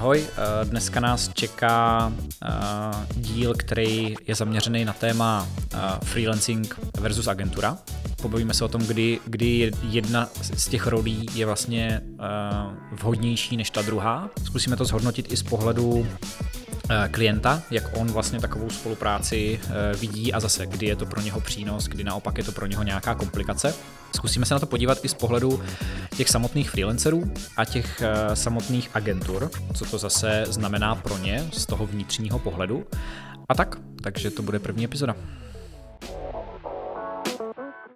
Ahoj, eh, dneska nás čeká eh, díl, který je zaměřený na téma eh, freelancing versus agentura. Pobavíme se o tom, kdy, kdy jedna z těch rolí je vlastně vhodnější než ta druhá. Zkusíme to zhodnotit i z pohledu klienta, jak on vlastně takovou spolupráci vidí a zase, kdy je to pro něho přínos, kdy naopak je to pro něho nějaká komplikace. Zkusíme se na to podívat i z pohledu těch samotných freelancerů a těch uh, samotných agentur, co to zase znamená pro ně z toho vnitřního pohledu. A tak, takže to bude první epizoda.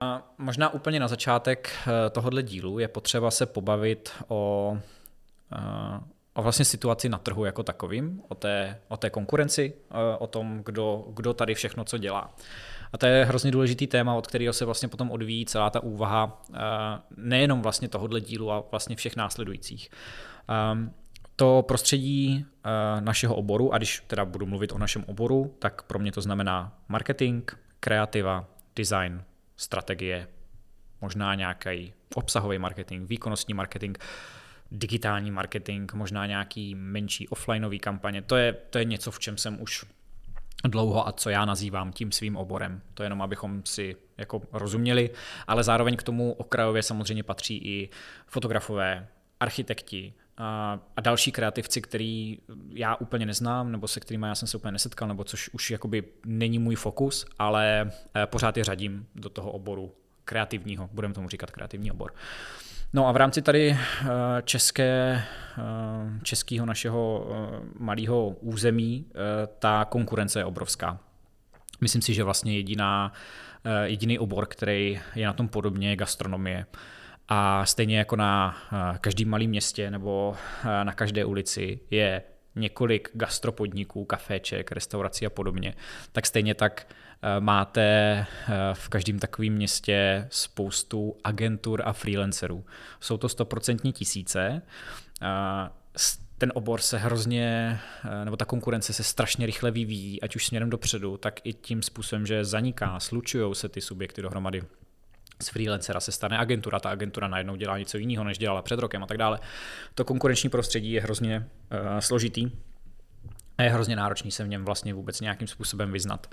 A možná úplně na začátek eh, tohohle dílu je potřeba se pobavit o, uh, o vlastně situaci na trhu jako takovým, o té, o té konkurenci, o tom, kdo, kdo tady všechno co dělá. A to je hrozně důležitý téma, od kterého se vlastně potom odvíjí celá ta úvaha eh, nejenom vlastně tohohle dílu, a vlastně všech následujících. Ehm, to prostředí eh, našeho oboru, a když teda budu mluvit o našem oboru, tak pro mě to znamená marketing, kreativa, design, strategie, možná nějaký obsahový marketing, výkonnostní marketing, digitální marketing, možná nějaký menší offlineový kampaně. To je, to je něco, v čem jsem už dlouho a co já nazývám tím svým oborem. To jenom abychom si jako rozuměli, ale zároveň k tomu okrajově samozřejmě patří i fotografové, architekti a, a další kreativci, který já úplně neznám, nebo se kterými já jsem se úplně nesetkal, nebo což už jakoby není můj fokus, ale eh, pořád je řadím do toho oboru kreativního, budeme tomu říkat kreativní obor. Uh, No a v rámci tady eh, české, eh, českého našeho eh, malého území ta konkurence je obrovská. Myslím si, že vlastně jediná, jediný obor, který je na tom podobně, je gastronomie. A stejně jako na každém malém městě nebo na každé ulici je několik gastropodniků, kaféček, restaurací a podobně, tak stejně tak máte eh, v každém takovém městě spoustu agentur a freelancerů. Jsou to stoprocentní tisíce. Eh, ten obor se hrozně, nebo ta konkurence se strašně rychle vyvíjí, ať už směrem dopředu, tak i tím způsobem, že zaniká, slučují se ty subjekty dohromady z freelancera se stane agentura, ta agentura najednou dělá něco jiného, než dělala před rokem a tak dále. To konkurenční prostředí je hrozně uh, složitý a je hrozně náročný se v něm vlastně vůbec nějakým způsobem vyznat.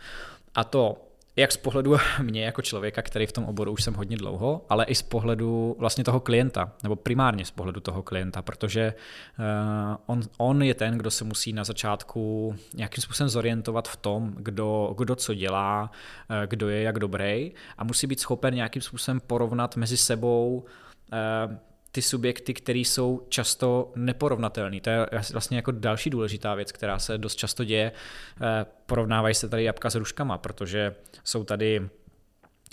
A to jak z pohledu mě jako člověka, který v tom oboru už jsem hodně dlouho, ale i z pohledu vlastně toho klienta, nebo primárně z pohledu toho klienta, protože uh, on, on je ten, kdo se musí na začátku nějakým způsobem zorientovat v tom, kdo, kdo co dělá, uh, kdo je jak dobrý a musí být schopen nějakým způsobem porovnat mezi sebou uh, ty subjekty, které jsou často neporovnatelné. To je vlastně jako další důležitá věc, která se dost často děje. Eh, porovnávají se tady jabka s ruškama, protože jsou tady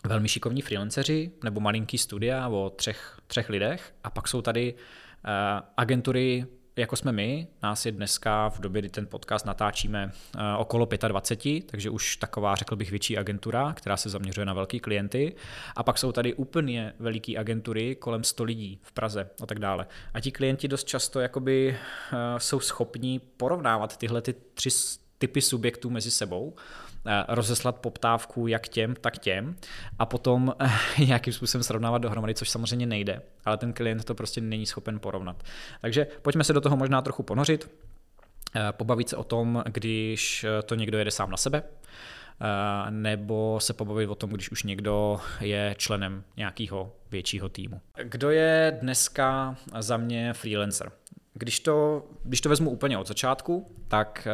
velmi šikovní freelanceři nebo malinký studia o třech, třech lidech a pak jsou tady eh, agentury jako jsme my, nás je dneska v době, kdy ten podcast natáčíme eh, okolo 25, takže už taková, řekl bych, větší agentura, která se zaměřuje na velký klienty. A pak jsou tady úplně veliký agentury kolem 100 lidí v Praze a tak dále. A ti klienti dost často jakoby eh, jsou schopní porovnávat tyhle ty tři typy subjektů mezi sebou Eh, rozeslat poptávku jak těm, tak těm a potom eh, nějakým způsobem srovnávat dohromady, což samozřejmě nejde, ale ten klient to prostě není schopen porovnat. Takže pojďme se do toho možná trochu ponořit, eh, pobavit se o tom, když to někdo jede sám na sebe, nebo se pobavit o tom, když už někdo je členem nějakého většího týmu. Kdo je dneska za mě freelancer? Když to, když to vezmu úplně od začátku, tak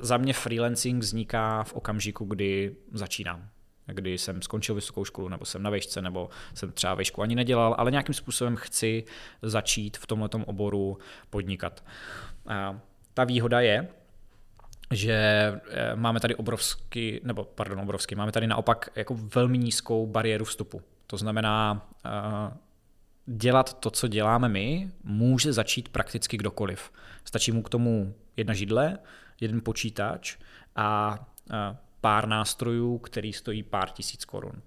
za mě freelancing vzniká v okamžiku, kdy začínám kdy jsem skončil vysokou školu, nebo jsem na vejšce, nebo jsem třeba vejšku ani nedělal, ale nějakým způsobem chci začít v tomto oboru podnikat. A ta výhoda je, že eh, máme tady obrovský, nebo pardon, obrovský, máme tady naopak jako velmi nízkou bariéru vstupu. To znamená, eh, dělat to, co děláme my, může začít prakticky kdokoliv. Stačí mu k tomu jedna židle, jeden počítač a pár nástrojů, který stojí pár tisíc korun.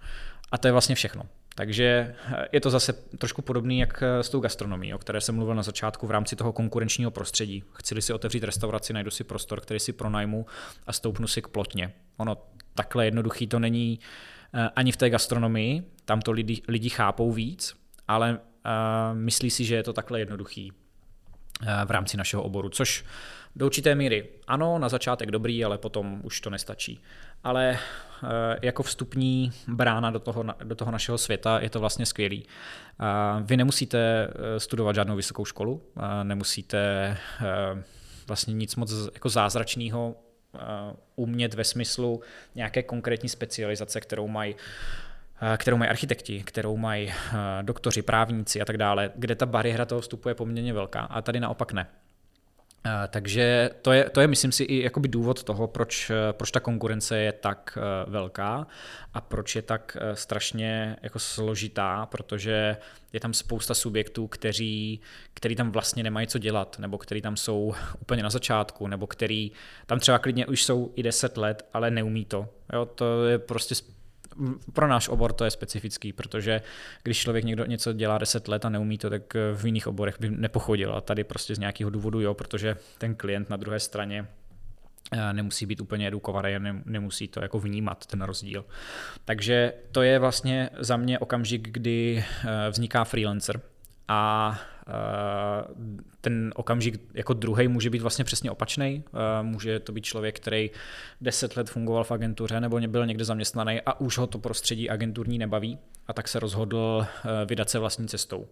A to je vlastně všechno. Takže eh, je to zase trošku podobný jak eh, s tou gastronomií, o které jsem mluvil na začátku v rámci toho konkurenčního prostředí. Chci si otevřít restauraci, najdu si prostor, který si pronajmu a stoupnu si k plotně. Ono takhle jednoduchý to není eh, ani v té gastronomii, tam to lidi, lidi chápou víc, ale myslí si, že je to takhle jednoduchý v rámci našeho oboru, což do určité míry ano, na začátek dobrý, ale potom už to nestačí. Ale jako vstupní brána do toho, do toho našeho světa je to vlastně skvělý. Vy nemusíte studovat žádnou vysokou školu, nemusíte vlastně nic moc jako zázračného umět ve smyslu nějaké konkrétní specializace, kterou mají kterou mají architekti, kterou mají doktoři, právníci a tak dále, kde ta bariéra toho vstupu je poměrně velká a tady naopak ne. Takže to je, to je, myslím si, i jakoby důvod toho, proč, proč ta konkurence je tak velká a proč je tak strašně jako složitá, protože je tam spousta subjektů, kteří, který tam vlastně nemají co dělat, nebo který tam jsou úplně na začátku, nebo který tam třeba klidně už jsou i 10 let, ale neumí to. Jo, to je prostě pro náš obor to je specifický, protože když člověk někdo něco dělá 10 let a neumí to, tak v jiných oborech by nepochodil. A tady prostě z nějakého důvodu jo, protože ten klient na druhé straně eh, nemusí být úplně edukovaný a nemusí to jako vnímat, ten rozdíl. Takže to je vlastně za mě okamžik, kdy eh, vzniká freelancer a ten okamžik jako druhý může být vlastně přesně opačný. Může to být člověk, který deset let fungoval v agentuře nebo byl někde zaměstnaný a už ho to prostředí agenturní nebaví a tak se rozhodl e, vydat se vlastní cestou.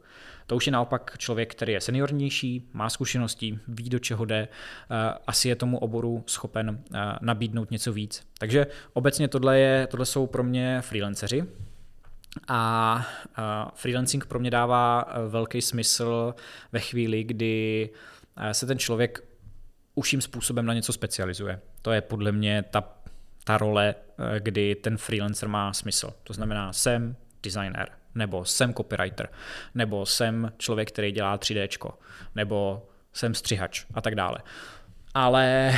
To už je naopak člověk, který je seniornější, má zkušenosti, ví, do čeho jde, asi je tomu oboru schopen nabídnout něco víc. Takže obecně tohle, je, tohle jsou pro mě freelanceři, a freelancing pro mě dává e, velký smysl ve chvíli, kdy e, se ten člověk užším způsobem na něco specializuje. To je podle mě ta, ta role, e, kdy ten freelancer má smysl. To znamená, jsem designer, nebo jsem copywriter, nebo jsem člověk, který dělá 3D, nebo jsem střihač a tak dále. Ale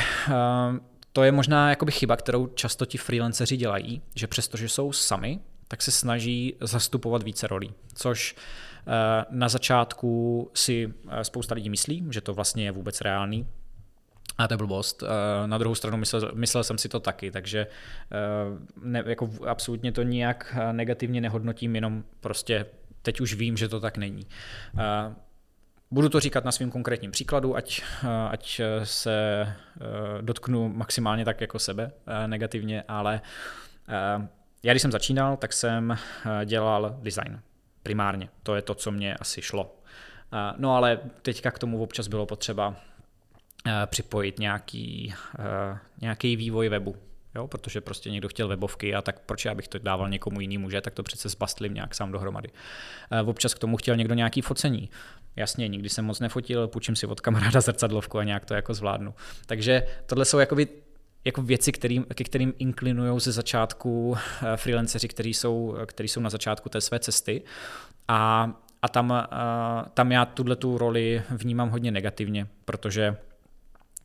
to je možná jakoby chyba, kterou často ti freelanceři dělají, že přestože jsou sami, tak se snaží zastupovat více rolí, což eh, na začátku si eh, spousta lidí myslí, že to vlastně je vůbec reálný, a to je blbost. Eh, na druhou stranu myslel, myslel jsem si to taky, takže ne, jako absolutně to nijak negativně nehodnotím, jenom prostě teď už vím, že to tak není. Budu to říkat na svým konkrétním příkladu, ať, ať se dotknu maximálně tak jako sebe negativně, ale já když jsem začínal, tak jsem eh, dělal design primárně. To je to, co mě asi šlo. Eh, no ale teďka k tomu občas bylo potřeba eh, připojit nějaký, nějaký vývoj webu. Jo, protože prostě někdo chtěl webovky a tak proč já bych to dával někomu jinému, že, tak to přece zbastlím nějak sám dohromady. Občas k tomu chtěl někdo nějaký focení. Jasně, nikdy jsem moc nefotil, půjčím si od kamaráda zrcadlovku a nějak to jako zvládnu. Takže tohle jsou jakoby jako věci, kterým, ke kterým inklinují ze začátku eh, freelanceři, kteří jsou, kteří jsou na začátku té své cesty. A, a tam, eh, tam já tuhle tu roli vnímám hodně negativně, protože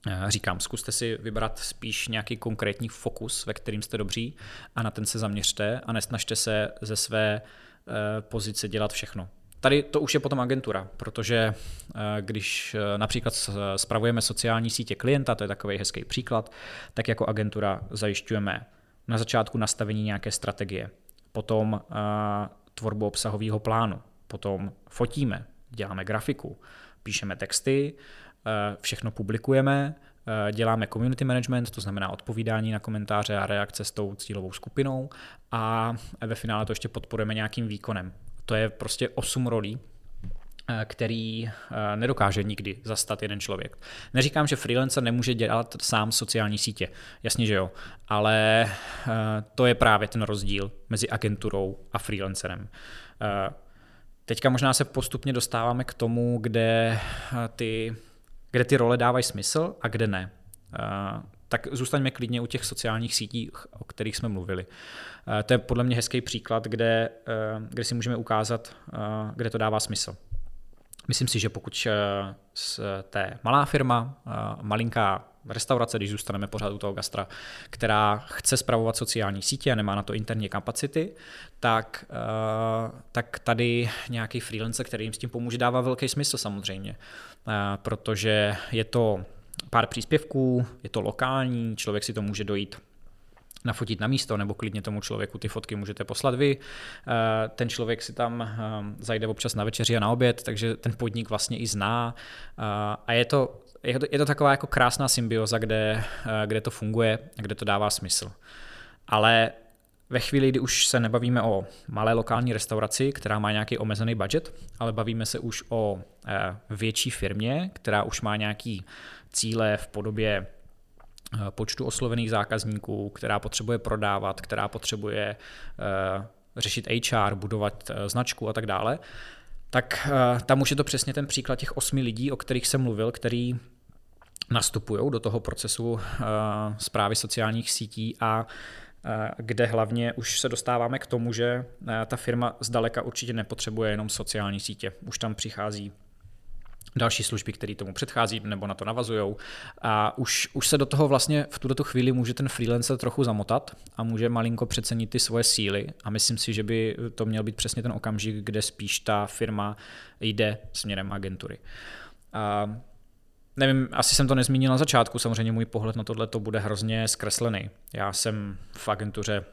eh, Říkám, zkuste si vybrat spíš nějaký konkrétní fokus, ve kterým jste dobří a na ten se zaměřte a nesnažte se ze své pozice dělat všechno. Tady to už je potom agentura, protože eh, když eh, například spravujeme sociální sítě klienta, to je takový hezký příklad, tak jako agentura zajišťujeme na začátku nastavení nějaké strategie, potom eh, tvorbu obsahového plánu, potom fotíme, děláme grafiku, píšeme texty, všechno publikujeme, děláme community management, to znamená odpovídání na komentáře a reakce s tou cílovou skupinou a ve finále to ještě podporujeme nějakým výkonem to je prostě osm rolí, eh, který eh, nedokáže nikdy zastat jeden člověk. Neříkám, že freelancer nemůže dělat sám sociální sítě, jasně, že jo, ale eh, to je právě ten rozdíl mezi agenturou a freelancerem. Teďka možná se postupně dostáváme k tomu, kde ty, kde ty role dávají smysl a kde ne tak zůstaňme klidně u těch sociálních sítí, o kterých jsme mluvili. Eh, to je podle mě hezký příklad, kde, eh, kde si můžeme ukázat, eh, kde to dává smysl. Myslím si, že pokud té malá firma, malinká restaurace, když zůstaneme pořád u toho gastra, která chce spravovat sociální sítě a nemá na to interní kapacity, tak, tak tady nějaký freelancer, který jim s tím pomůže, dává velký smysl samozřejmě, protože je to pár příspěvků, je to lokální, člověk si to může dojít nafotit na místo, nebo klidně tomu člověku ty fotky můžete poslat vy. Eh, ten člověk si tam eh, zajde občas na večeři a na oběd, takže ten podnik vlastně i zná. Eh, a je to, je to, je to taková jako krásná symbioza, kde, kde to funguje, kde to dává smysl. Ale ve chvíli, kdy už se nebavíme o malé lokální restauraci, která má nějaký omezený budget, ale bavíme se už o větší firmě, která už má nějaký cíle v podobě Eh, počtu oslovených zákazníků, která potřebuje prodávat, která potřebuje eh, řešit HR, budovat eh, značku a tak dále, tak tam už je to přesně ten příklad těch osmi lidí, o kterých jsem mluvil, který nastupují do toho procesu zprávy sociálních sítí a kde hlavně už se dostáváme k tomu, že ta firma zdaleka určitě nepotřebuje jenom sociální sítě. Už tam přichází další služby, které tomu předchází nebo na to navazují. A už, už se do toho vlastně v tuto chvíli může ten freelancer trochu zamotat a může malinko přecenit ty svoje síly a myslím si, že by to měl být přesně ten okamžik, kde spíš ta firma jde směrem agentury. A nevím, asi jsem to nezmínil na začátku, samozřejmě můj pohled na tohle to bude hrozně zkreslený. Já jsem v agentuře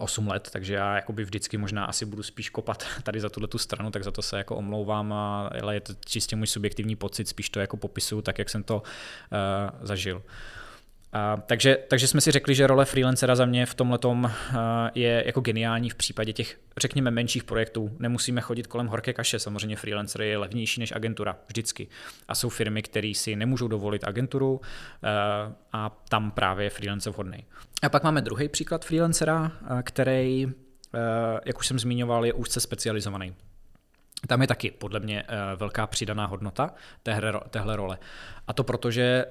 8 let, takže já jakoby vždycky možná asi budu spíš kopat tady za tuhle tu stranu, tak za to se jako omlouvám, ale je to čistě můj subjektivní pocit, spíš to jako popisuju tak, jak jsem to uh, zažil. A, takže, takže jsme si řekli, že role freelancera za mě v tomhle je jako geniální v případě těch, řekněme, menších projektů. Nemusíme chodit kolem horké kaše, samozřejmě freelancer je levnější než agentura, vždycky. A jsou firmy, které si nemůžou dovolit agenturu a tam právě je freelancer vhodný. A pak máme druhý příklad freelancera, který, jak už jsem zmiňoval, je úzce specializovaný. Tam je taky podle mě velká přidaná hodnota téhle, téhle role. A to proto, že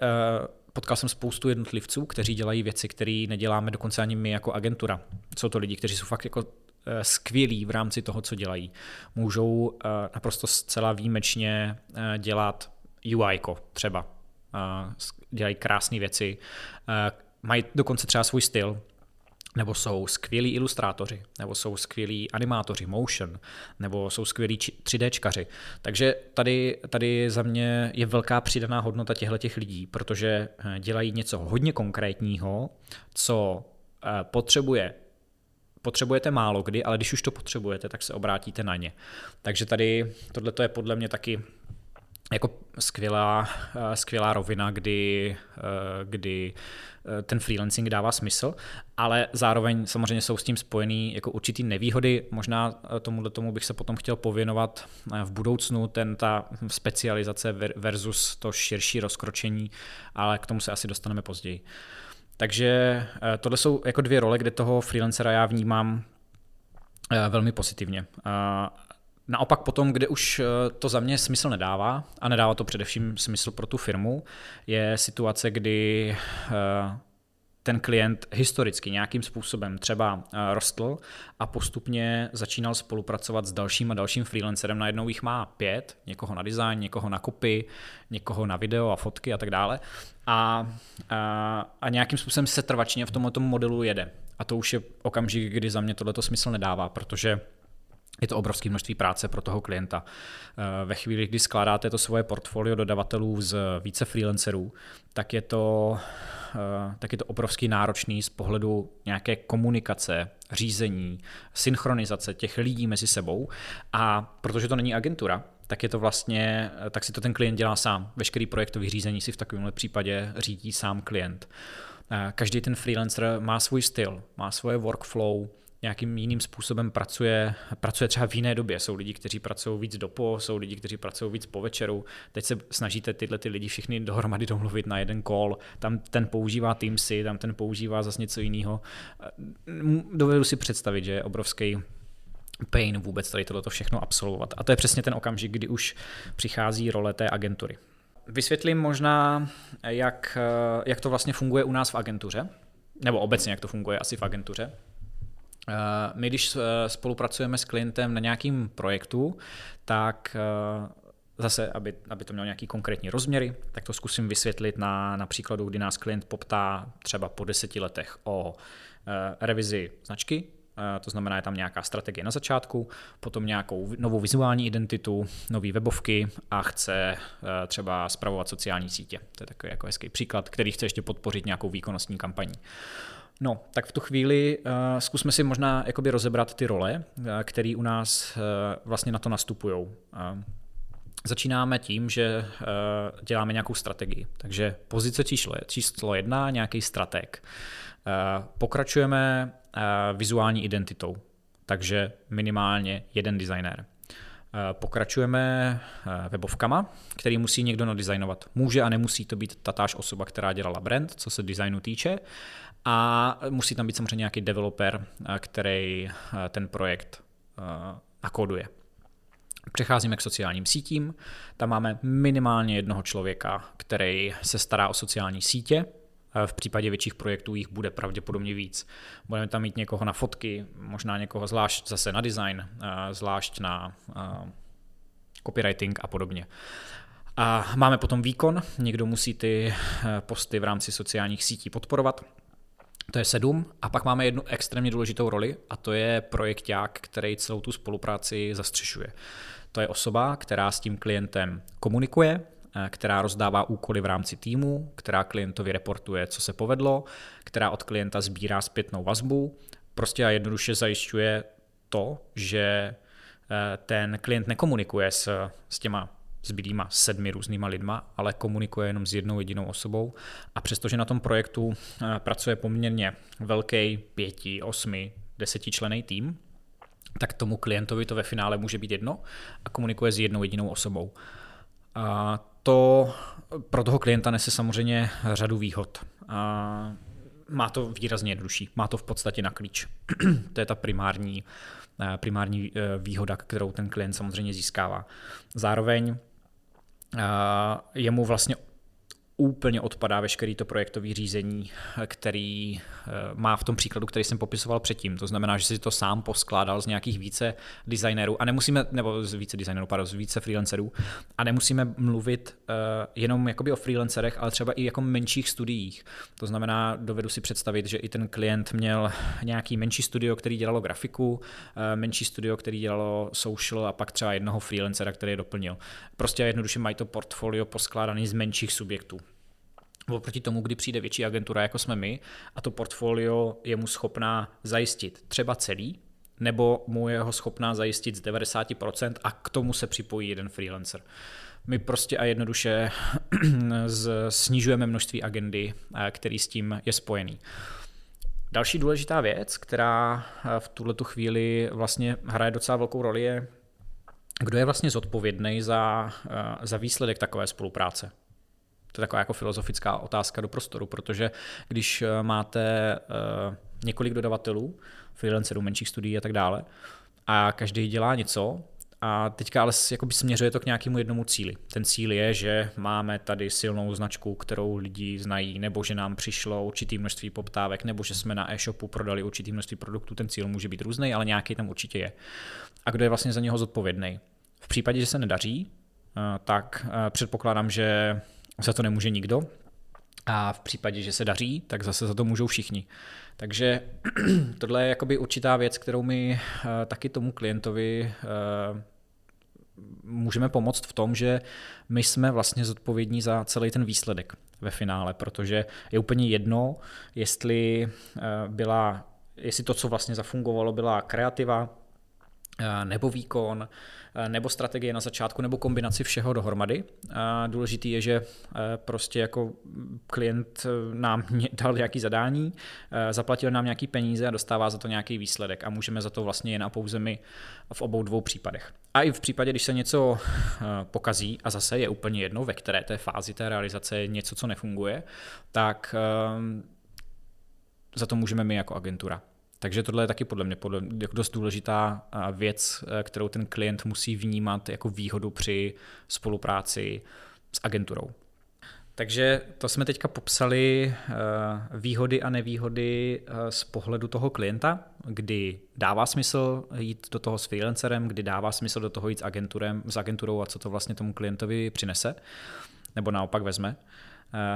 potkal jsem spoustu jednotlivců, kteří dělají věci, které neděláme dokonce ani my jako agentura. Jsou to lidi, kteří jsou fakt jako eh, skvělí v rámci toho, co dělají. Můžou eh, naprosto zcela výjimečně eh, dělat UI třeba. Dělají krásné věci. Mají dokonce třeba svůj styl, nebo jsou skvělí ilustrátoři, nebo jsou skvělí animátoři, motion, nebo jsou skvělí 3Dčkaři. Takže tady, tady za mě je velká přidaná hodnota těchto těch lidí, protože eh, dělají něco hodně konkrétního, co eh, potřebuje potřebujete málo kdy, ale když už to potřebujete, tak se obrátíte na ně. Takže tady tohle je podle mě taky jako skvělá, eh, skvělá rovina, kdy, kdy Eh, ten freelancing dává smysl, ale zároveň samozřejmě jsou s tím spojený jako určitý nevýhody. Možná eh, tomuhle tomu bych se potom chtěl pověnovat eh, v budoucnu, ten ta specializace versus to širší rozkročení, ale k tomu se asi dostaneme později. Takže tohle jsou jako dvě role, kde toho freelancera já vnímám velmi pozitivně. Naopak potom, kde už to za mě smysl nedává, a nedává to především smysl pro tu firmu, je situace, kdy ten klient historicky nějakým způsobem třeba rostl a postupně začínal spolupracovat s dalším a dalším freelancerem. Najednou jich má pět, někoho na design, někoho na kopy, někoho na video a fotky a tak dále. A, a, a nějakým způsobem se trvačně v tomto modelu jede. A to už je okamžik, kdy za mě tohleto smysl nedává, protože je to obrovské množství práce pro toho klienta. Eh, ve chvíli, kdy skládáte to svoje portfolio dodavatelů z více freelancerů, tak je to, eh, tak je to obrovský náročný z pohledu nějaké komunikace, řízení, synchronizace těch lidí mezi sebou. A protože to není agentura, tak je to vlastně, eh, tak si to ten klient dělá sám. Veškerý projektový řízení si v takovémhle případě řídí sám klient. Každý ten freelancer má svůj styl, má svoje workflow, nějakým jiným způsobem pracuje, pracuje třeba v jiné době. Jsou lidi, kteří pracují víc dopo, jsou lidi, kteří pracují víc po večeru. Teď se snažíte tyhle ty lidi všichni dohromady domluvit na jeden call. Tam ten používá Teamsy, tam ten používá zase něco jiného. Dovedu si představit, že je obrovský pain vůbec tady tohle všechno absolvovat. A to je přesně ten okamžik, kdy už přichází role té agentury. Vysvětlím možná, jak, jak to vlastně funguje u nás v agentuře, nebo obecně jak to funguje asi v agentuře. Eh, my, když eh, spolupracujeme s klientem na nějakým projektu, tak eh, zase, aby, aby to mělo nějaký konkrétní rozměry, tak to zkusím vysvětlit na, na příkladu, kdy nás klient poptá třeba po deseti letech o revizi značky, to znamená, je tam nějaká strategie na začátku, potom nějakou novou vizuální identitu, nové webovky a chce třeba zpravovat sociální sítě. To je takový jako hezký příklad, který chce ještě podpořit nějakou výkonnostní kampaní. No, tak v tu chvíli uh, zkusme si možná jakoby rozebrat ty role, uh, které u nás uh, vlastně na to nastupují. Uh, Začínáme tím, že uh, děláme nějakou strategii. Takže pozice číslo, číslo jedna, nějaký strateg. Uh, pokračujeme uh, vizuální identitou, takže minimálně jeden designér. Pokračujeme webovkama, který musí někdo nadizajnovat. Může a nemusí to být tatáž osoba, která dělala brand, co se designu týče. A musí tam být samozřejmě nějaký developer, který ten projekt nakoduje. Přecházíme k sociálním sítím. Tam máme minimálně jednoho člověka, který se stará o sociální sítě. V případě větších projektů jich bude pravděpodobně víc. Budeme tam mít někoho na fotky, možná někoho zvlášť zase na design, zvlášť na copywriting a podobně. A máme potom výkon, někdo musí ty posty v rámci sociálních sítí podporovat. To je sedm. A pak máme jednu extrémně důležitou roli a to je projekták, který celou tu spolupráci zastřešuje. To je osoba, která s tím klientem komunikuje, eh, která rozdává úkoly v rámci týmu, která klientovi reportuje, co se povedlo, která od klienta sbírá zpětnou vazbu, prostě a jednoduše zajišťuje to, že eh, ten klient nekomunikuje s, s těma zbylýma sedmi různýma lidma, ale komunikuje jenom s jednou jedinou osobou. A přestože na tom projektu eh, pracuje poměrně velký pěti, osmi, desetičlený tým, tak tomu klientovi to ve finále může být jedno a komunikuje s jednou jedinou osobou. A to pro toho klienta nese samozřejmě řadu výhod. A má to výrazně jednodušší, má to v podstatě na klíč. to je ta primární, eh, primární eh, výhoda, kterou ten klient samozřejmě získává. Zároveň jemu vlastně úplně odpadá veškerý to projektový řízení, který eh, má v tom příkladu, který jsem popisoval předtím. To znamená, že si to sám poskládal z nějakých více designerů a nemusíme, nebo z více designerů, pardon, z více freelancerů a nemusíme mluvit uh, jenom jakoby o freelancerech, ale třeba i jako menších studiích. To znamená, dovedu si představit, že i ten klient měl nějaký menší studio, který dělalo grafiku, menší studio, který dělalo social a pak třeba jednoho freelancera, který je doplnil. Prostě jednoduše mají to portfolio poskládaný z menších subjektů oproti tomu, kdy přijde větší agentura, jako jsme my, a to portfolio je mu schopná zajistit třeba celý, nebo mu je ho schopná zajistit z 90% a k tomu se připojí jeden freelancer. My prostě a jednoduše snižujeme množství agendy, eh, který s tím je spojený. Další důležitá věc, která eh, v tuhle chvíli vlastně hraje docela velkou roli, je, kdo je vlastně zodpovědný za, eh, za výsledek takové spolupráce. To je taková jako filozofická otázka do prostoru, protože když eh, máte uh, několik dodavatelů, freelancerů, menších studií a tak dále, a každý dělá něco, a teďka ale jakoby směřuje to k nějakému jednomu cíli. Ten cíl je, že máme tady silnou značku, kterou lidi znají, nebo že nám přišlo určitý množství poptávek, nebo že jsme na e-shopu prodali určitý množství produktů. Ten cíl může být různý, ale nějaký tam určitě je. A kdo je vlastně za něho zodpovědný? V případě, že se nedaří, eh, tak předpokládám, že za to nemůže nikdo. A v případě, že se daří, tak zase za to můžou všichni. Takže tohle je jakoby určitá věc, kterou my uh, taky tomu klientovi uh, můžeme pomoct v tom, že my jsme vlastně zodpovědní za celý ten výsledek ve finále, protože je úplně jedno, jestli uh, byla, jestli to, co vlastně zafungovalo, byla kreativa, nebo výkon, nebo strategie na začátku, nebo kombinaci všeho dohromady. Důležitý je, že prostě jako klient nám dal nějaký zadání, zaplatil nám nějaký peníze a dostává za to nějaký výsledek a můžeme za to vlastně jen a pouze my v obou dvou případech. A i v případě, když se něco pokazí a zase je úplně jedno, ve které té fázi té realizace je něco, co nefunguje, tak za to můžeme my jako agentura. Takže tohle je taky podle mě podle mě jako dost důležitá věc, e, kterou ten klient musí vnímat jako výhodu při spolupráci s agenturou. Takže to jsme teďka popsali e, výhody a nevýhody z pohledu toho klienta, kdy dává smysl jít do toho s freelancerem, kdy dává smysl do toho jít s, agenturem, s agenturou a co to vlastně tomu klientovi přinese, nebo naopak vezme.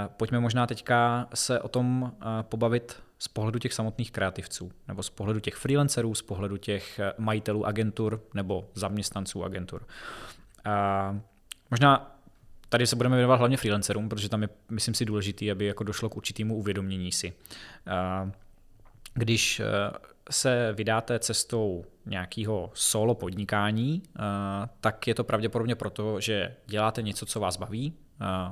Pojďme možná teďka se o tom pobavit z pohledu těch samotných kreativců, nebo z pohledu těch freelancerů, z pohledu těch eh, majitelů agentur nebo zaměstnanců agentur. A možná tady se budeme věnovat hlavně freelancerům, protože tam je, myslím si, důležitý, aby jako došlo k určitému uvědomění si. A když se vydáte cestou nějakého solo podnikání, tak je to pravděpodobně proto, že děláte něco, co vás baví,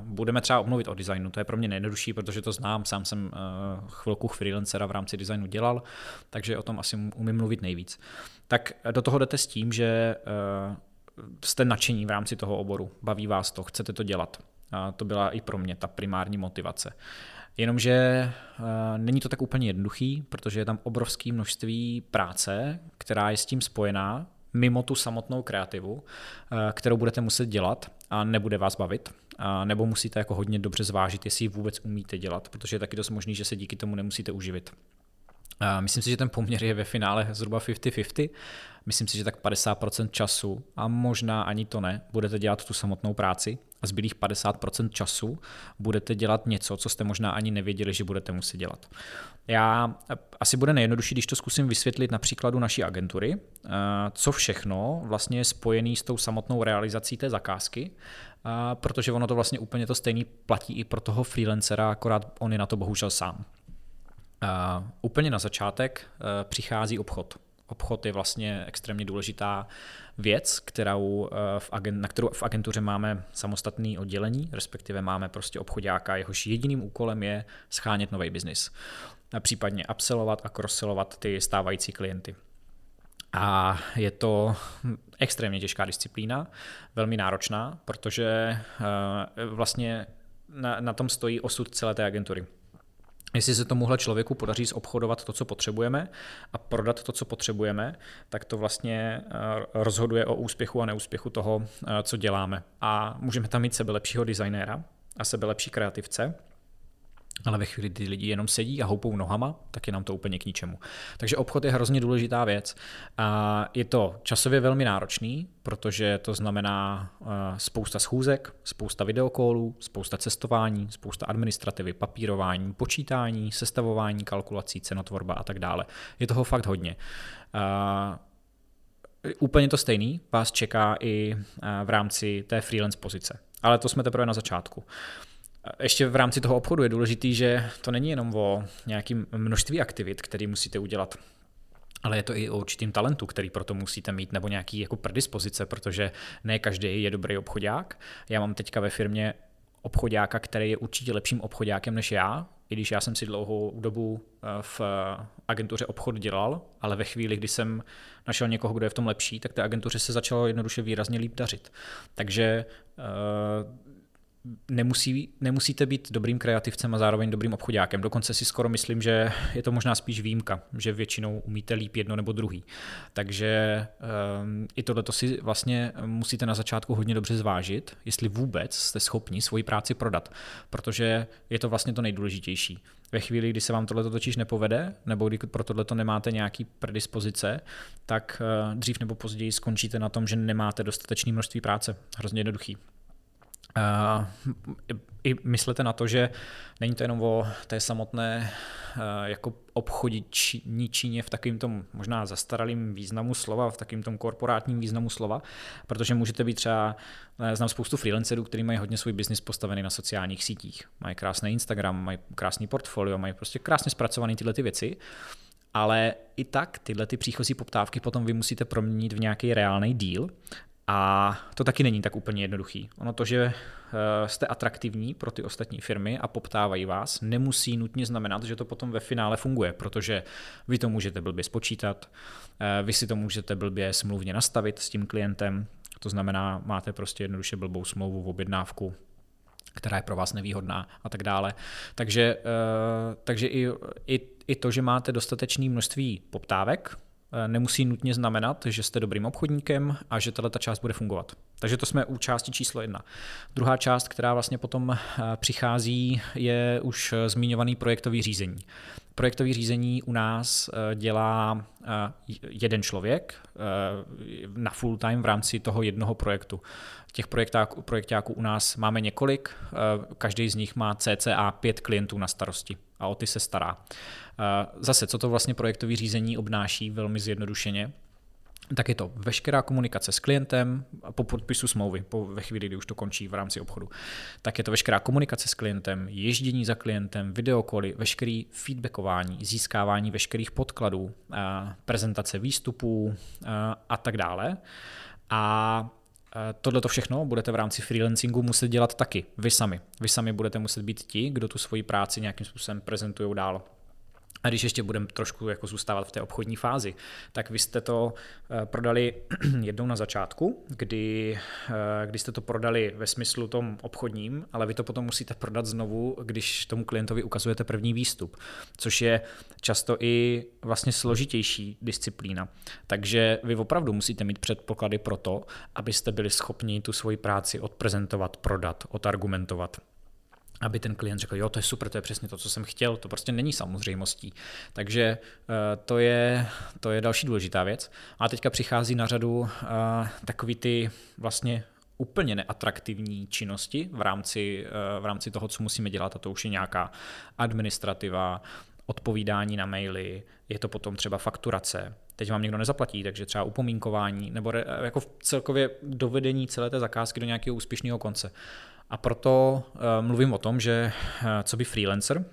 Budeme třeba omluvit o designu, to je pro mě nejjednodušší, protože to znám, sám jsem chvilku freelancera v rámci designu dělal, takže o tom asi umím mluvit nejvíc. Tak do toho jdete s tím, že jste nadšení v rámci toho oboru, baví vás to, chcete to dělat. To byla i pro mě ta primární motivace. Jenomže uh, není to tak úplně jednoduchý, protože je tam obrovské množství práce, která je s tím spojená, mimo tu samotnou kreativu, uh, kterou budete muset dělat a nebude vás bavit. A nebo musíte jako hodně dobře zvážit, jestli ji vůbec umíte dělat, protože je taky dost možný, že se díky tomu nemusíte uživit. Myslím si, že ten poměr je ve finále zhruba 50-50. Myslím si, že tak 50% času, a možná ani to ne, budete dělat tu samotnou práci a zbylých 50% času budete dělat něco, co jste možná ani nevěděli, že budete muset dělat. Já asi bude nejjednodušší, když to zkusím vysvětlit na příkladu naší agentury, co všechno vlastně je spojený s tou samotnou realizací té zakázky, protože ono to vlastně úplně to stejný platí i pro toho freelancera, akorát on je na to bohužel sám. Uh, úplně na začátek uh, přichází obchod. Obchod je vlastně extrémně důležitá věc, kterou uh, v agent, na kterou v agentuře máme samostatný oddělení, respektive máme prostě obchodáka, jehož jediným úkolem je schánět nový biznis. A případně upsellovat a crosselovat ty stávající klienty. A je to extrémně těžká disciplína, velmi náročná, protože vlastně na, na tom stojí osud celé té agentury. Jestli se tomuhle člověku podaří zobchodovat to, co potřebujeme a prodat to, co potřebujeme, tak to vlastně eh, rozhoduje o úspěchu a neúspěchu toho, eh, co děláme. A můžeme tam mít sebe lepšího designéra a sebe lepší kreativce, ale ve chvíli, kdy lidi jenom sedí a houpou nohama, tak je nám to úplně k ničemu. Takže obchod je hrozně důležitá věc. A je to časově velmi náročný, protože to znamená eh, spousta schůzek, spousta videokólů, spousta cestování, spousta administrativy, papírování, počítání, sestavování kalkulací, cenotvorba a tak dále. Je toho fakt hodně. A úplně to stejný vás čeká i eh, v rámci té freelance pozice. Ale to jsme teprve na začátku. Ještě v rámci toho obchodu je důležitý, že to není jenom o nějakým množství aktivit, které musíte udělat, ale je to i o určitým talentu, který proto musíte mít, nebo nějaký jako predispozice, protože ne každý je dobrý obchodák. Já mám teďka ve firmě obchodáka, který je určitě lepším obchodákem než já, i když já jsem si dlouhou dobu eh, v agentuře obchod dělal, ale ve chvíli, kdy jsem našel někoho, kdo je v tom lepší, tak té agentuře se začalo jednoduše výrazně líp dařit. Takže eh, nemusí, nemusíte být dobrým kreativcem a zároveň dobrým obchodákem. Dokonce si skoro myslím, že je to možná spíš výjimka, že většinou umíte líp jedno nebo druhý. Takže um, i tohle si vlastně musíte na začátku hodně dobře zvážit, jestli vůbec jste schopni svoji práci prodat, protože je to vlastně to nejdůležitější. Ve chvíli, kdy se vám tohle totiž nepovede, nebo kdy pro tohle nemáte nějaký predispozice, tak uh, dřív nebo později skončíte na tom, že nemáte dostatečné množství práce. Hrozně jednoduchý. Uh, i myslete na to, že není to jenom o té samotné uh, jako obchodní Číně v takým tom možná zastaralým významu slova, v takým tom korporátním významu slova, protože můžete být třeba, uh, znám spoustu freelancerů, kteří mají hodně svůj biznis postavený na sociálních sítích. Mají krásný Instagram, mají krásný portfolio, mají prostě krásně zpracované tyhle ty věci, ale i tak tyhle ty příchozí poptávky potom vy musíte proměnit v nějaký reálný díl a to taky není tak úplně jednoduchý. Ono to, že eh, jste atraktivní pro ty ostatní firmy a poptávají vás, nemusí nutně znamenat, že to potom ve finále funguje, protože vy to můžete blbě spočítat, eh, vy si to můžete blbě smluvně nastavit s tím klientem, to znamená, máte prostě jednoduše blbou smlouvu v objednávku, která je pro vás nevýhodná a tak dále. Takže, eh, takže i, i, i to, že máte dostatečné množství poptávek, nemusí nutně znamenat, že jste dobrým obchodníkem a že tato část bude fungovat. Takže to jsme u části číslo jedna. Druhá část, která vlastně potom eh, přichází, je už zmiňovaný projektový řízení. Projektový řízení u nás eh, dělá jeden člověk na full time v rámci toho jednoho projektu. Těch projektáků, projektáků u nás máme několik, každý z nich má cca pět klientů na starosti a o ty se stará. Zase, co to vlastně projektové řízení obnáší velmi zjednodušeně, tak je to veškerá komunikace s klientem po podpisu smlouvy, po, ve chvíli, kdy už to končí v rámci obchodu. Tak je to veškerá komunikace s klientem, ježdění za klientem, videokoly, veškerý feedbackování, získávání veškerých podkladů, prezentace výstupů a tak dále. A tohle to všechno budete v rámci freelancingu muset dělat taky, vy sami. Vy sami budete muset být ti, kdo tu svoji práci nějakým způsobem prezentují dál. A když ještě budeme trošku jako zůstávat v té obchodní fázi, tak vy jste to eh, prodali jednou na začátku, kdy, eh, kdy jste to prodali ve smyslu tom obchodním, ale vy to potom musíte prodat znovu, když tomu klientovi ukazujete první výstup, což je často i vlastně složitější disciplína. Takže vy opravdu musíte mít předpoklady pro to, abyste byli schopni tu svoji práci odprezentovat, prodat, odargumentovat aby ten klient řekl, jo, to je super, to je přesně to, co jsem chtěl, to prostě není samozřejmostí. Takže eh, to je, to je další důležitá věc. A teďka přichází na řadu eh, takový ty vlastně úplně neatraktivní činnosti v rámci, eh, v rámci toho, co musíme dělat, a to už je nějaká administrativa, odpovídání na maily, je to potom třeba fakturace, teď vám někdo nezaplatí, takže třeba upomínkování, nebo jako celkově dovedení celé té zakázky do nějakého úspěšného konce. A proto eh, mluvím o tom, že eh, co by freelancer,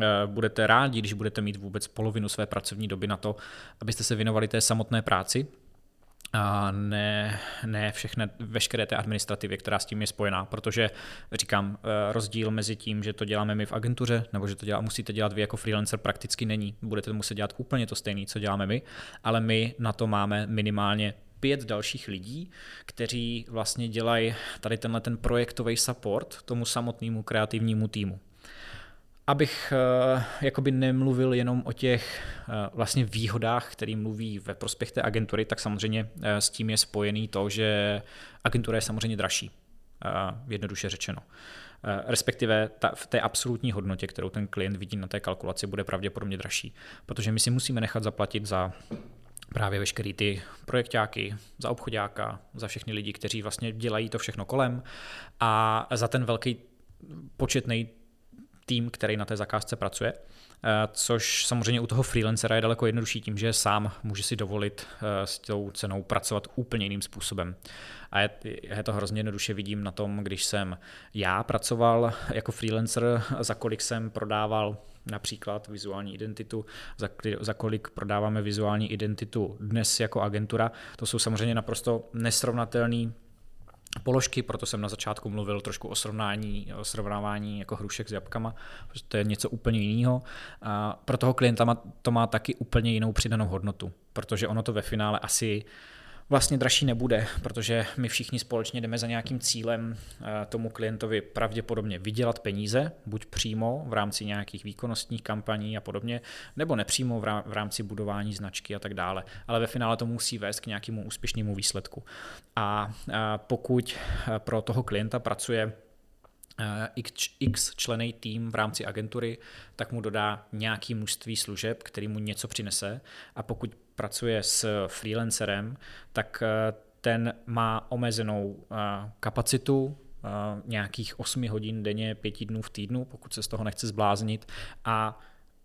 eh, budete rádi, když budete mít vůbec polovinu své pracovní doby na to, abyste se věnovali té samotné práci, a ne, ne všechny, veškeré té administrativě, která s tím je spojená, protože říkám, rozdíl mezi tím, že to děláme my v agentuře, nebo že to dělá, musíte dělat vy jako freelancer, prakticky není. Budete muset dělat úplně to stejné, co děláme my, ale my na to máme minimálně pět dalších lidí, kteří vlastně dělají tady tenhle ten projektový support tomu samotnému kreativnímu týmu. Abych uh, jakoby nemluvil jenom o těch uh, vlastně výhodách, který mluví ve prospěch té agentury, tak samozřejmě uh, s tím je spojený to, že agentura je samozřejmě dražší, jednoduše řečeno. Respektive ta, v té absolutní hodnotě, kterou ten klient vidí na té kalkulaci, bude pravděpodobně dražší, protože my si musíme nechat zaplatit za právě veškerý ty projektáky, za obchodáka, za všechny lidi, kteří vlastně dělají to všechno kolem. A za ten velký početný tým, který na té zakázce pracuje, což samozřejmě u toho freelancera je daleko jednodušší tím, že sám může si dovolit eh, s tou cenou pracovat úplně jiným způsobem. A je to hrozně jednoduše vidím na tom, když jsem já pracoval jako freelancer, za kolik jsem prodával například vizuální identitu, za, za kolik prodáváme vizuální identitu dnes jako agentura. To jsou samozřejmě naprosto nesrovnatelné položky, proto jsem na začátku mluvil trošku o srovnání, o srovnávání jako hrušek s jabkama, protože to je něco úplně jiného. A pro toho klienta to má taky úplně jinou přidanou hodnotu, protože ono to ve finále asi vlastně dražší nebude, protože my všichni společně jdeme za nějakým cílem eh, tomu klientovi pravděpodobně vydělat peníze, buď přímo v rámci nějakých výkonnostních kampaní a podobně, nebo nepřímo v rámci budování značky a tak dále. Ale ve finále to musí vést k nějakému úspěšnému výsledku. A pokud eh, pro toho klienta pracuje eh, x člený tým v rámci agentury, tak mu dodá nějaký množství služeb, který mu něco přinese. A pokud pracuje s freelancerem, tak eh, ten má omezenou eh, kapacitu, eh, nějakých 8 hodin denně, 5 dnů v týdnu, pokud se z toho nechce zbláznit. A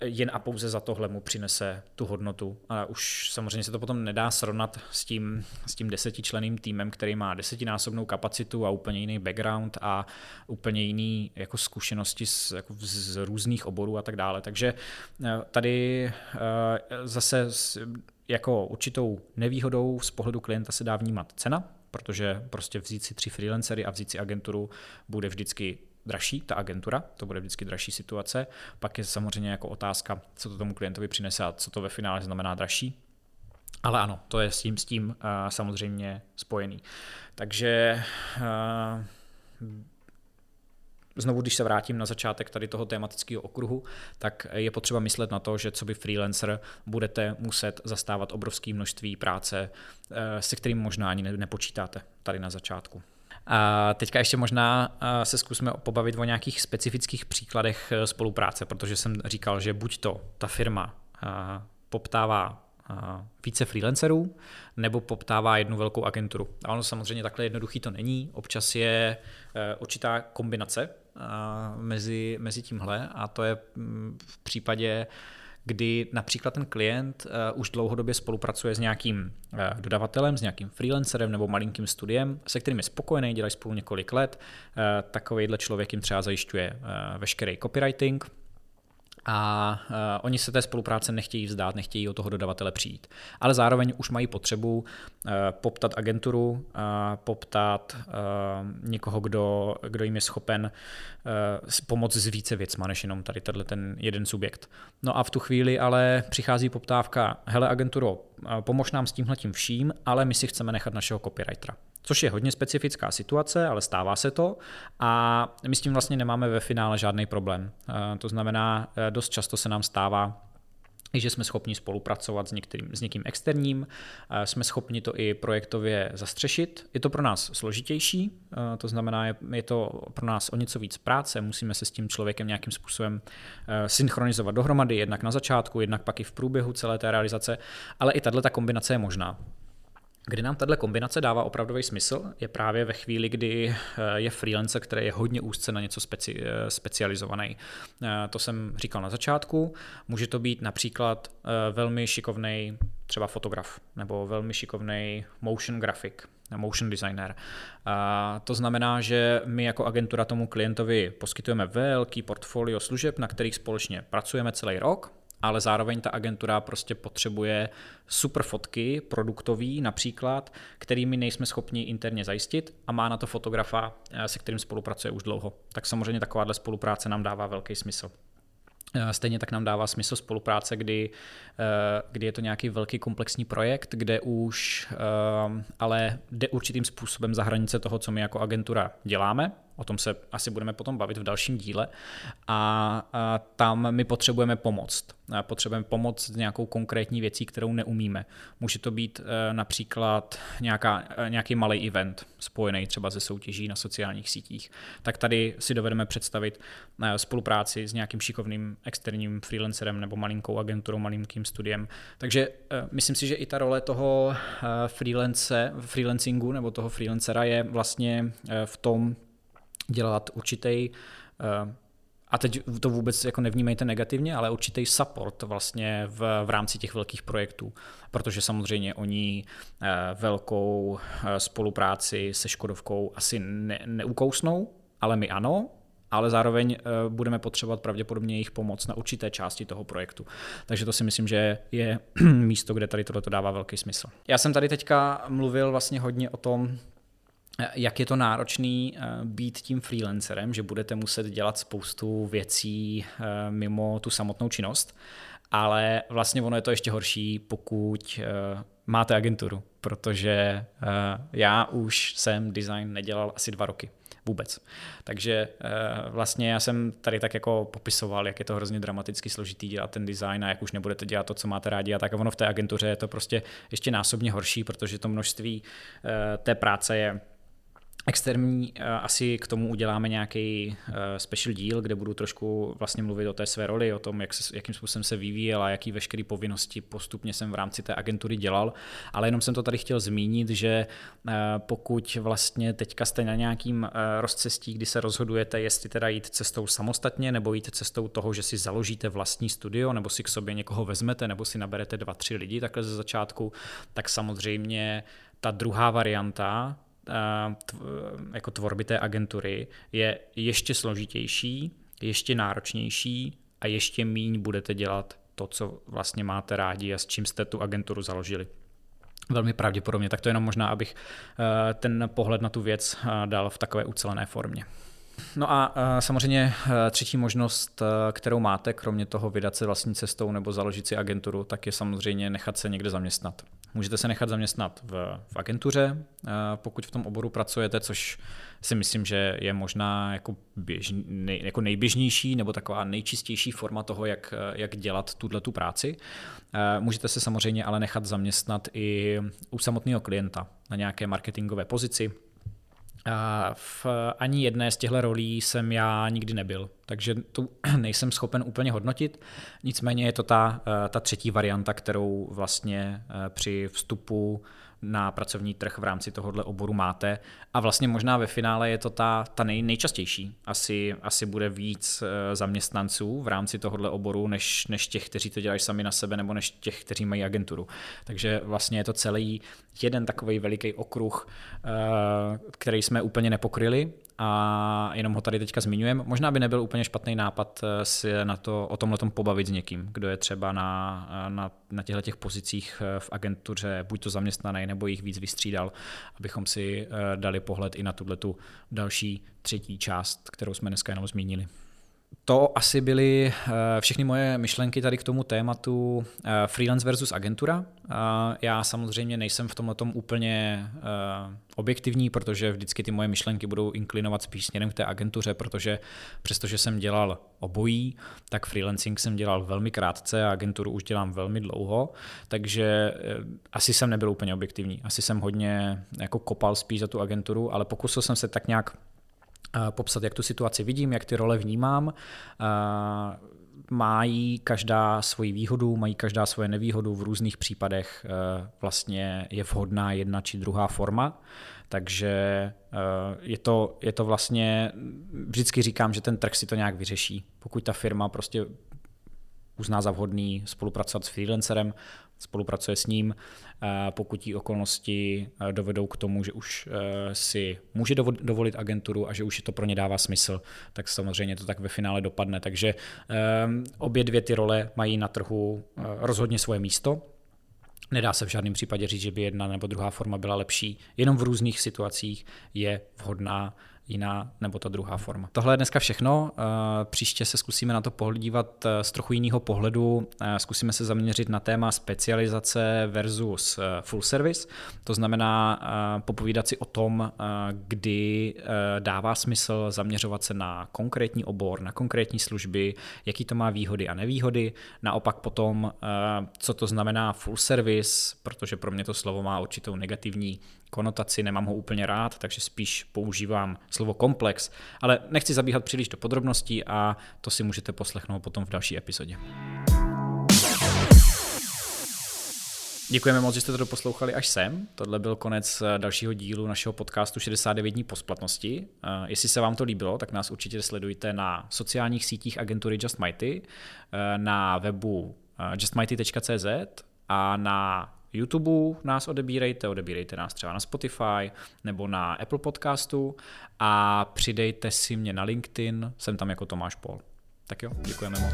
jen a pouze za tohle mu přinese tu hodnotu. A už samozřejmě se to potom nedá srovnat s tím, s tím desetičleným týmem, který má desetinásobnou kapacitu a úplně jiný background a úplně jiný jako zkušenosti z, jako z různých oborů a tak dále. Takže tady zase jako určitou nevýhodou z pohledu klienta se dá vnímat cena, protože prostě vzít si tři freelancery a vzít si agenturu bude vždycky dražší, ta agentura, to bude vždycky dražší situace. Pak je samozřejmě jako otázka, co to tomu klientovi přinese a co to ve finále znamená dražší. Ale ano, to je s tím, s tím uh, samozřejmě spojený. Takže uh, znovu, když se vrátím na začátek tady toho tematického okruhu, tak je potřeba myslet na to, že co by freelancer budete muset zastávat obrovské množství práce, eh, se kterým možná ani nepočítáte tady na začátku. A teďka ještě možná se zkusme pobavit o nějakých specifických příkladech eh, spolupráce, protože jsem říkal, že buď to ta firma poptává více freelancerů nebo poptává jednu velkou agenturu. A ono samozřejmě takhle jednoduchý to není. Občas je určitá kombinace mezi, mezi tímhle a to je mm, v případě kdy například ten klient už dlouhodobě spolupracuje s nějakým dodavatelem, s nějakým freelancerem nebo malinkým studiem, se kterým je spokojený, dělají spolu několik let. Takovýhle člověk jim třeba zajišťuje veškerý copywriting, a uh, oni se té spolupráce nechtějí vzdát, nechtějí o toho dodavatele přijít. Ale zároveň už mají potřebu uh, poptat agenturu, uh, poptat uh, někoho, kdo, kdo jim je schopen uh, pomoct s více věcma, než jenom tady tenhle ten jeden subjekt. No a v tu chvíli ale přichází poptávka, hele agenturo, pomož nám s tímhletím vším, ale my si chceme nechat našeho copywritera což je hodně specifická situace, ale stává se to a my s tím vlastně nemáme ve finále žádný problém. Eh, to znamená, eh, dost často se nám stává, že jsme schopni spolupracovat s, některým, s někým externím, eh, jsme schopni to i projektově zastřešit. Je to pro nás složitější, to znamená, je to pro nás o něco víc práce, musíme se s tím člověkem nějakým způsobem synchronizovat dohromady, jednak na začátku, jednak pak i v průběhu celé té realizace, ale i tahle ta kombinace je možná. Kdy nám tahle kombinace dává opravdový smysl, je právě ve chvíli, kdy eh, je freelancer, který je hodně úzce na něco speci- eh, specializovaný. Eh, to jsem říkal na začátku. Může to být například velmi šikovný třeba fotograf nebo velmi šikovný motion grafik, motion designer. A to znamená, že my jako agentura tomu klientovi poskytujeme velký portfolio služeb, na kterých společně pracujeme celý rok ale zároveň ta agentura prostě potřebuje super fotky, produktový například, kterými nejsme schopni interně zajistit a má na to fotografa, eh, se kterým spolupracuje už dlouho. Tak samozřejmě takováhle spolupráce nám dává velký smysl. Eh, stejně tak nám dává smysl spolupráce, kdy, eh, kdy je to nějaký velký komplexní projekt, kde už ale jde určitým způsobem za hranice toho, co my jako agentura děláme, O tom se asi budeme potom bavit v dalším díle. A, a tam my potřebujeme pomoct. Potřebujeme pomoct s nějakou konkrétní věcí, kterou neumíme. Může to být e, například nějaká, e, nějaký malý event spojený třeba ze soutěží na sociálních sítích. Tak tady si dovedeme představit e, spolupráci s nějakým šikovným externím freelancerem nebo malinkou agenturou, malinkým studiem. Takže myslím si, že i ta role toho freelance, freelancingu nebo toho freelancera je vlastně v tom, dělat určitý eh, a teď to vůbec jako nevnímejte negativně, ale určitý support vlastně v, v rámci těch velkých projektů, protože samozřejmě oni eh, velkou eh, spolupráci se Škodovkou asi ne, neukousnou, ale my ano, ale zároveň budeme potřebovat pravděpodobně jejich pomoc na určité části toho projektu. Takže to si myslím, že je místo, kde tady tohle dává velký smysl. Já jsem tady teďka mluvil vlastně hodně o tom, jak je to náročný eh, být tím freelancerem, že budete muset dělat spoustu věcí eh, mimo tu samotnou činnost, ale vlastně ono je to ještě horší, pokud eh, máte agenturu, protože já už jsem design nedělal asi dva roky vůbec. Takže vlastně já jsem tady tak jako popisoval, jak je to hrozně dramaticky složitý dělat ten design a jak už nebudete dělat to, co máte rádi a tak ono v té agentuře je to prostě ještě násobně horší, protože to množství té práce je externí, eh, asi k tomu uděláme nějaký eh, special díl, kde budu trošku vlastně mluvit o té své roli, o tom, jak se, jakým způsobem se vyvíjel a jaký veškeré povinnosti postupně jsem v rámci té agentury dělal, ale jenom jsem to tady chtěl zmínit, že eh, pokud vlastně teďka jste na nějakým rozcestí, kdy se rozhodujete, jestli teda jít cestou samostatně, nebo jít cestou toho, že si založíte vlastní studio, nebo si k sobě někoho vezmete, nebo si naberete dva, tři lidi takhle ze začátku, tak samozřejmě ta druhá varianta, jako tvorby té agentury je ještě složitější, ještě náročnější a ještě míň budete dělat to, co vlastně máte rádi a s čím jste tu agenturu založili. Velmi pravděpodobně, tak to jenom možná, abych eh, ten pohled na tu věc eh, dal v takové ucelené formě. No a samozřejmě e, třetí možnost, e, kterou máte, kromě toho vydat se vlastní cestou nebo založit si agenturu, tak je samozřejmě nechat se někde zaměstnat. Můžete se nechat zaměstnat v, v agentuře, pokud v tom oboru pracujete, což si myslím, že je možná jako, běžný, jako nejběžnější nebo taková nejčistější forma toho, jak, jak dělat tuhle tu práci. Můžete se samozřejmě ale nechat zaměstnat i u samotného klienta na nějaké marketingové pozici, v ani jedné z těchto rolí jsem já nikdy nebyl, takže to nejsem schopen úplně hodnotit. Nicméně je to ta, eh, ta třetí varianta, kterou vlastně eh, při vstupu na pracovní trh v rámci tohohle oboru máte. A vlastně možná ve finále je to ta, ta nej, nejčastější. Asi, asi bude víc eh, zaměstnanců v rámci tohohle oboru, než, než těch, kteří to dělají sami na sebe, nebo než těch, kteří mají agenturu. Takže vlastně je to celý jeden takový veliký okruh, eh, který jsme úplně nepokryli a jenom ho tady teďka zmiňujeme. Možná by nebyl úplně špatný nápad eh, si na to, o tomhle tom pobavit s někým, kdo je třeba na, na, na těchto těch pozicích v agentuře, buď to zaměstnaný, nebo jich víc vystřídal, abychom si dali pohled i na tuhle tu další třetí část, kterou jsme dneska jenom zmínili. To asi byly eh, všechny moje myšlenky tady k tomu tématu eh, freelance versus agentura. Já samozřejmě nejsem v tomhle tom úplně eh, objektivní, protože vždycky ty moje myšlenky budou inklinovat spíš směrem k té agentuře, protože přestože jsem dělal obojí, tak freelancing jsem dělal velmi krátce a agenturu už dělám velmi dlouho, takže asi jsem nebyl úplně objektivní. Asi jsem hodně jako kopal spíš za tu agenturu, ale pokusil jsem se tak nějak popsat, jak tu situaci vidím, jak ty role vnímám. Mají každá svoji výhodu, mají každá svoje nevýhodu, v různých případech e, vlastně je vhodná jedna či druhá forma. Takže e, je to, je to vlastně, vždycky říkám, že ten trh si to nějak vyřeší. Pokud ta firma prostě uzná za vhodný spolupracovat s freelancerem, spolupracuje s ním, pokud tí okolnosti dovedou k tomu, že už si může dovolit agenturu a že už je to pro ně dává smysl, tak samozřejmě to tak ve finále dopadne. Takže obě dvě ty role mají na trhu rozhodně svoje místo. Nedá se v žádném případě říct, že by jedna nebo druhá forma byla lepší, jenom v různých situacích je vhodná jiná nebo ta druhá forma. Tohle je dneska všechno. Eh, příště se zkusíme na to podívat eh, z trochu jiného pohledu. Eh, zkusíme se zaměřit na téma specializace versus full service. To znamená popovídat si o tom, kdy dává smysl zaměřovat se na konkrétní obor, na konkrétní služby, jaký to má výhody a nevýhody. Naopak potom, co to znamená full service, protože pro mě to slovo má určitou negativní konotaci, nemám ho úplně rád, takže spíš používám slovo komplex, ale nechci zabíhat příliš do podrobností a to si můžete poslechnout potom v další epizodě. Děkujeme moc, že jste to doposlouchali až sem. Tohle byl konec eh, dalšího dílu našeho podcastu 69 dní po splatnosti. Eh, jestli se vám to líbilo, tak nás určitě sledujte na sociálních sítích agentury Just Mighty, eh, na webu justmighty.cz a na YouTube nás odebírejte, odebírejte nás třeba na Spotify nebo na Apple Podcastu a přidejte si mě na LinkedIn, jsem tam jako Tomáš Pol. Tak jo, děkujeme moc.